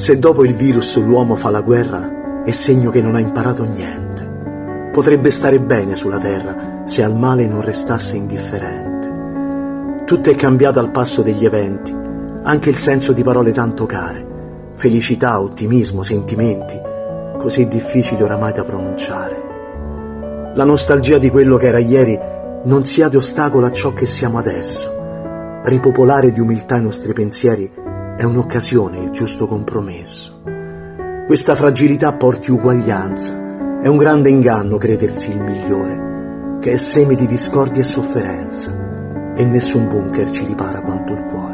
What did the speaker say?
Se dopo il virus l'uomo fa la guerra, è segno che non ha imparato niente. Potrebbe stare bene sulla terra se al male non restasse indifferente. Tutto è cambiato al passo degli eventi, anche il senso di parole tanto care, felicità, ottimismo, sentimenti, così difficili oramai da pronunciare. La nostalgia di quello che era ieri non sia di ostacolo a ciò che siamo adesso. Ripopolare di umiltà i nostri pensieri è un'occasione, il giusto compromesso. Questa fragilità porti uguaglianza, è un grande inganno credersi il migliore, che è seme di discordia e sofferenza, e nessun bunker ci ripara quanto il cuore.